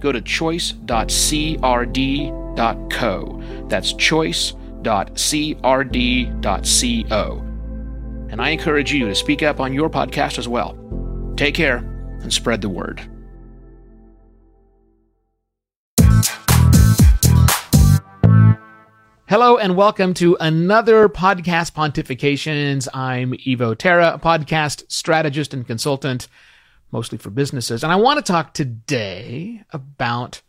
go to choice.crd.co. That's choice.crd.co. And I encourage you to speak up on your podcast as well. Take care and spread the word. Hello and welcome to another podcast pontifications. I'm Evo Terra, podcast strategist and consultant, mostly for businesses. And I want to talk today about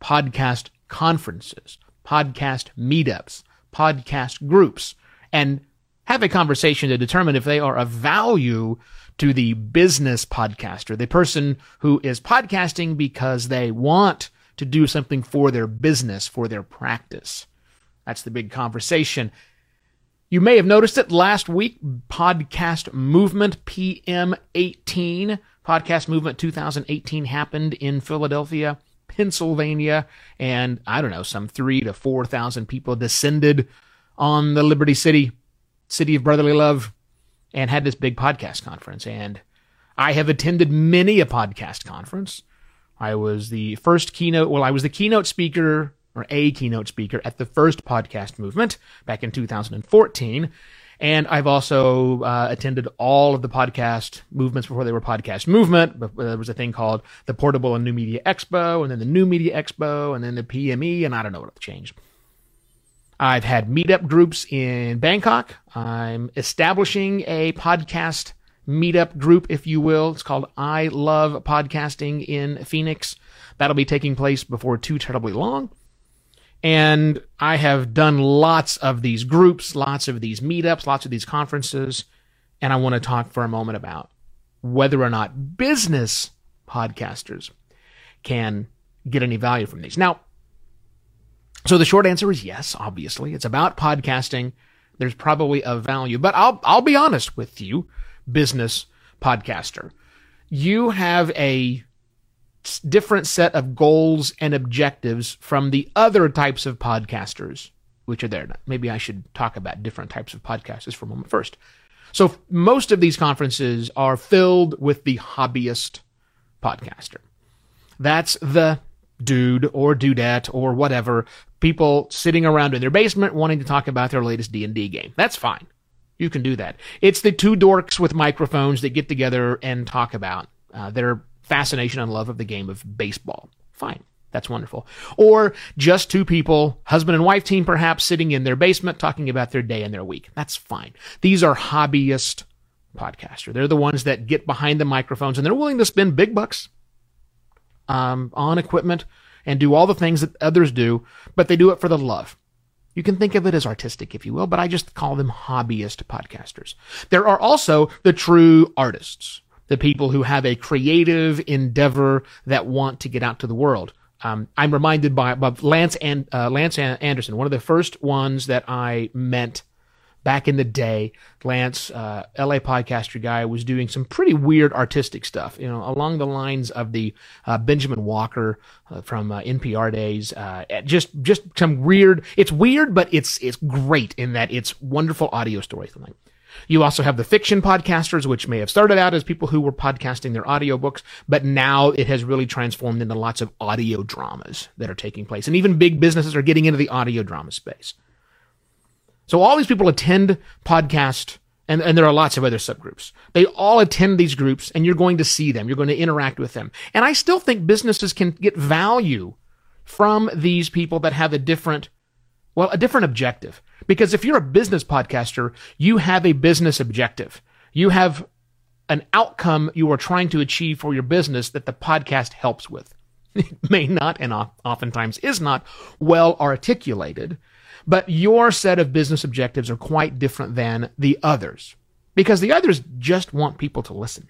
podcast conferences, podcast meetups, podcast groups, and have a conversation to determine if they are of value to the business podcaster, the person who is podcasting because they want to do something for their business, for their practice. That's the big conversation. You may have noticed it last week, Podcast Movement PM18, Podcast Movement 2018 happened in Philadelphia, Pennsylvania, and I don't know, some three to 4,000 people descended on the Liberty City, City of Brotherly Love, and had this big podcast conference. And I have attended many a podcast conference. I was the first keynote, well, I was the keynote speaker or a keynote speaker at the first podcast movement back in 2014. And I've also uh, attended all of the podcast movements before they were podcast movement. There was a thing called the Portable and New Media Expo, and then the New Media Expo, and then the PME, and I don't know what changed. I've had meetup groups in Bangkok. I'm establishing a podcast meetup group, if you will. It's called I Love Podcasting in Phoenix. That'll be taking place before too terribly long. And I have done lots of these groups, lots of these meetups, lots of these conferences. And I want to talk for a moment about whether or not business podcasters can get any value from these. Now, so the short answer is yes, obviously. It's about podcasting. There's probably a value, but I'll, I'll be honest with you, business podcaster. You have a different set of goals and objectives from the other types of podcasters which are there. Maybe I should talk about different types of podcasters for a moment first. So most of these conferences are filled with the hobbyist podcaster. That's the dude or dudette or whatever people sitting around in their basement wanting to talk about their latest D&D game. That's fine. You can do that. It's the two dorks with microphones that get together and talk about uh, their fascination and love of the game of baseball. Fine. That's wonderful. Or just two people, husband and wife team perhaps, sitting in their basement talking about their day and their week. That's fine. These are hobbyist podcasters. They're the ones that get behind the microphones and they're willing to spend big bucks um, on equipment and do all the things that others do, but they do it for the love. You can think of it as artistic, if you will, but I just call them hobbyist podcasters. There are also the true artists the people who have a creative endeavor that want to get out to the world. Um, I'm reminded by, by Lance and uh, Lance Anderson, one of the first ones that I met back in the day. Lance, uh, LA podcaster guy, was doing some pretty weird artistic stuff, you know, along the lines of the uh, Benjamin Walker uh, from uh, NPR days. Uh, just just some weird. It's weird, but it's it's great in that it's wonderful audio storytelling. You also have the fiction podcasters, which may have started out as people who were podcasting their audiobooks, but now it has really transformed into lots of audio dramas that are taking place. And even big businesses are getting into the audio drama space. So all these people attend podcast and, and there are lots of other subgroups. They all attend these groups and you're going to see them. You're going to interact with them. And I still think businesses can get value from these people that have a different, well, a different objective. Because if you're a business podcaster, you have a business objective. You have an outcome you are trying to achieve for your business that the podcast helps with. It may not, and oftentimes is not, well articulated, but your set of business objectives are quite different than the others. Because the others just want people to listen.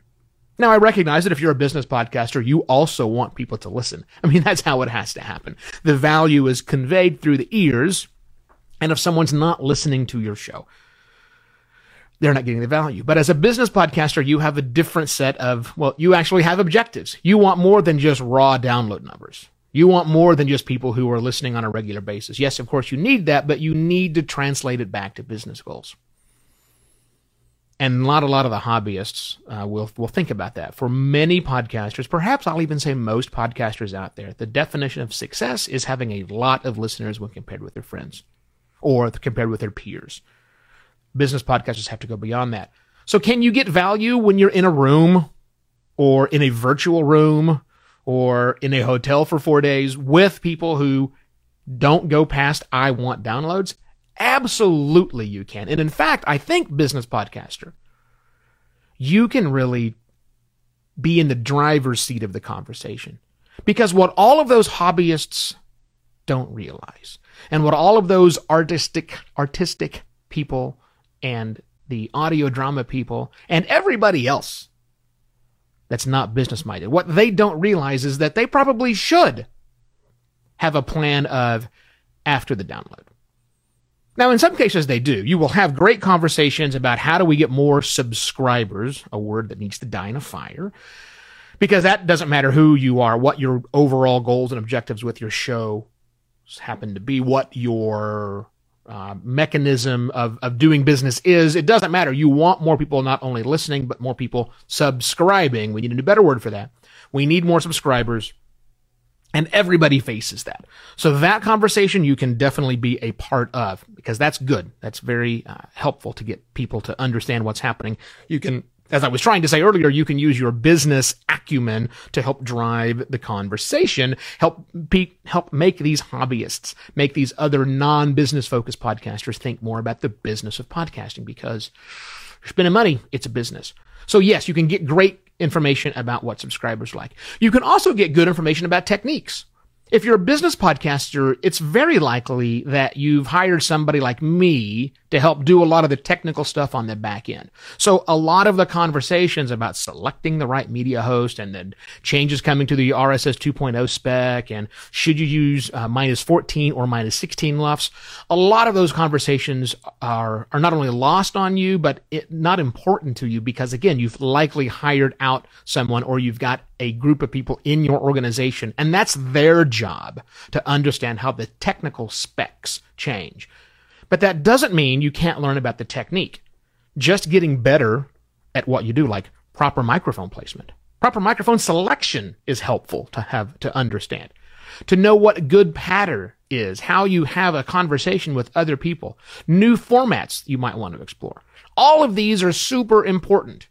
Now, I recognize that if you're a business podcaster, you also want people to listen. I mean, that's how it has to happen. The value is conveyed through the ears. And if someone's not listening to your show, they're not getting the value. But as a business podcaster, you have a different set of, well, you actually have objectives. You want more than just raw download numbers. You want more than just people who are listening on a regular basis. Yes, of course, you need that, but you need to translate it back to business goals. And not a lot of the hobbyists uh, will will think about that. For many podcasters, perhaps I'll even say most podcasters out there, the definition of success is having a lot of listeners when compared with their friends, or compared with their peers. Business podcasters have to go beyond that. So, can you get value when you're in a room, or in a virtual room, or in a hotel for four days with people who don't go past I want downloads? Absolutely, you can. And in fact, I think Business Podcaster, you can really be in the driver's seat of the conversation. Because what all of those hobbyists don't realize, and what all of those artistic, artistic people and the audio drama people and everybody else that's not business minded. What they don't realize is that they probably should have a plan of after the download. Now, in some cases, they do. You will have great conversations about how do we get more subscribers, a word that needs to die in a fire, because that doesn't matter who you are, what your overall goals and objectives with your show happen to be, what your uh, mechanism of, of doing business is, it doesn't matter. You want more people not only listening, but more people subscribing. We need a better word for that. We need more subscribers. And everybody faces that. So that conversation you can definitely be a part of because that's good. That's very uh, helpful to get people to understand what's happening. You can as I was trying to say earlier, you can use your business acumen to help drive the conversation, help pe- help make these hobbyists, make these other non-business focused podcasters think more about the business of podcasting because spending money, it's a business. So yes, you can get great information about what subscribers like. You can also get good information about techniques. If you're a business podcaster, it's very likely that you've hired somebody like me to help do a lot of the technical stuff on the back end. So a lot of the conversations about selecting the right media host and then changes coming to the RSS 2.0 spec and should you use uh, minus 14 or minus 16 LUFS, a lot of those conversations are, are not only lost on you, but it, not important to you because again, you've likely hired out someone or you've got a group of people in your organization and that's their job to understand how the technical specs change. But that doesn't mean you can't learn about the technique. Just getting better at what you do, like proper microphone placement. Proper microphone selection is helpful to have to understand. To know what good patter is, how you have a conversation with other people, new formats you might want to explore. All of these are super important.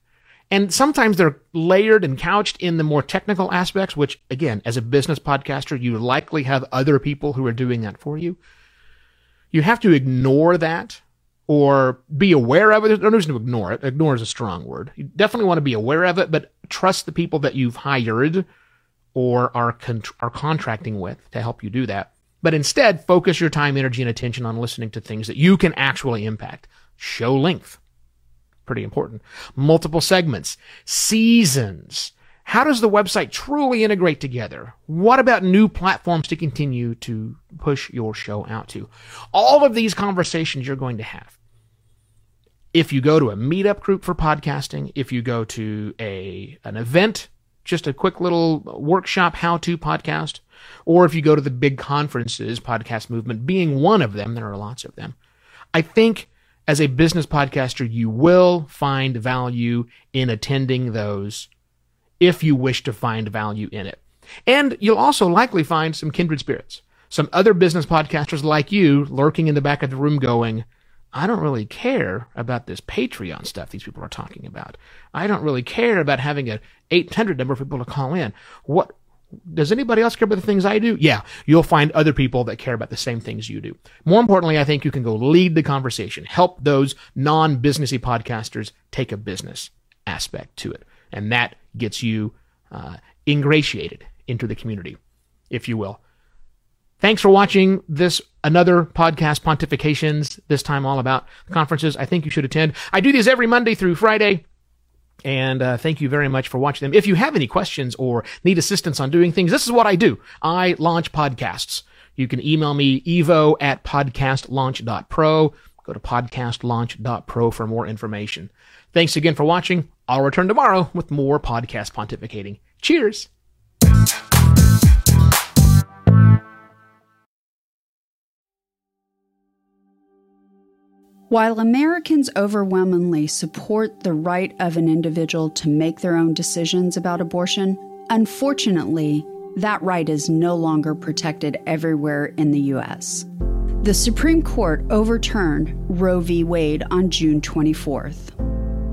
And sometimes they're layered and couched in the more technical aspects, which again, as a business podcaster, you likely have other people who are doing that for you you have to ignore that or be aware of it. There's no reason to ignore it. Ignore is a strong word. You definitely want to be aware of it, but trust the people that you've hired or are con- are contracting with to help you do that. But instead, focus your time, energy, and attention on listening to things that you can actually impact. Show length. Pretty important. Multiple segments. Seasons. How does the website truly integrate together? What about new platforms to continue to push your show out to? All of these conversations you're going to have. If you go to a meetup group for podcasting, if you go to a an event, just a quick little workshop how to podcast, or if you go to the big conferences, podcast movement being one of them, there are lots of them. I think as a business podcaster, you will find value in attending those if you wish to find value in it. And you'll also likely find some kindred spirits, some other business podcasters like you lurking in the back of the room going, I don't really care about this Patreon stuff these people are talking about. I don't really care about having a 800 number for people to call in. What does anybody else care about the things I do? Yeah, you'll find other people that care about the same things you do. More importantly, I think you can go lead the conversation, help those non-businessy podcasters take a business aspect to it. And that gets you uh, ingratiated into the community, if you will. Thanks for watching this another podcast pontifications, this time all about conferences I think you should attend. I do these every Monday through Friday. And uh, thank you very much for watching them. If you have any questions or need assistance on doing things, this is what I do. I launch podcasts. You can email me evo at podcastlaunch.pro. Go to podcastlaunch.pro for more information. Thanks again for watching. I'll return tomorrow with more podcast pontificating. Cheers. While Americans overwhelmingly support the right of an individual to make their own decisions about abortion, unfortunately, that right is no longer protected everywhere in the U.S. The Supreme Court overturned Roe v. Wade on June 24th.